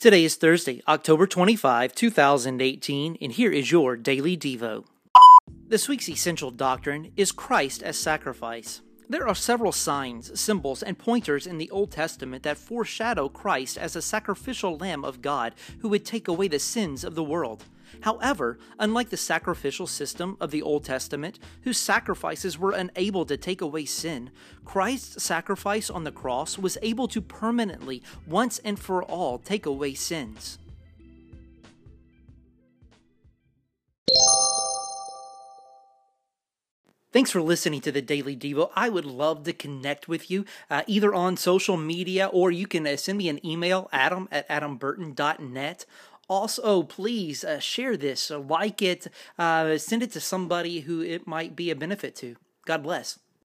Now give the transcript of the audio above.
Today is Thursday, October 25, 2018, and here is your Daily Devo. This week's essential doctrine is Christ as sacrifice. There are several signs, symbols, and pointers in the Old Testament that foreshadow Christ as a sacrificial Lamb of God who would take away the sins of the world. However, unlike the sacrificial system of the Old Testament, whose sacrifices were unable to take away sin, Christ's sacrifice on the cross was able to permanently, once and for all, take away sins. Thanks for listening to the Daily Devo. I would love to connect with you uh, either on social media or you can uh, send me an email, adam at adamburton.net. Also, please uh, share this, like it, uh, send it to somebody who it might be a benefit to. God bless.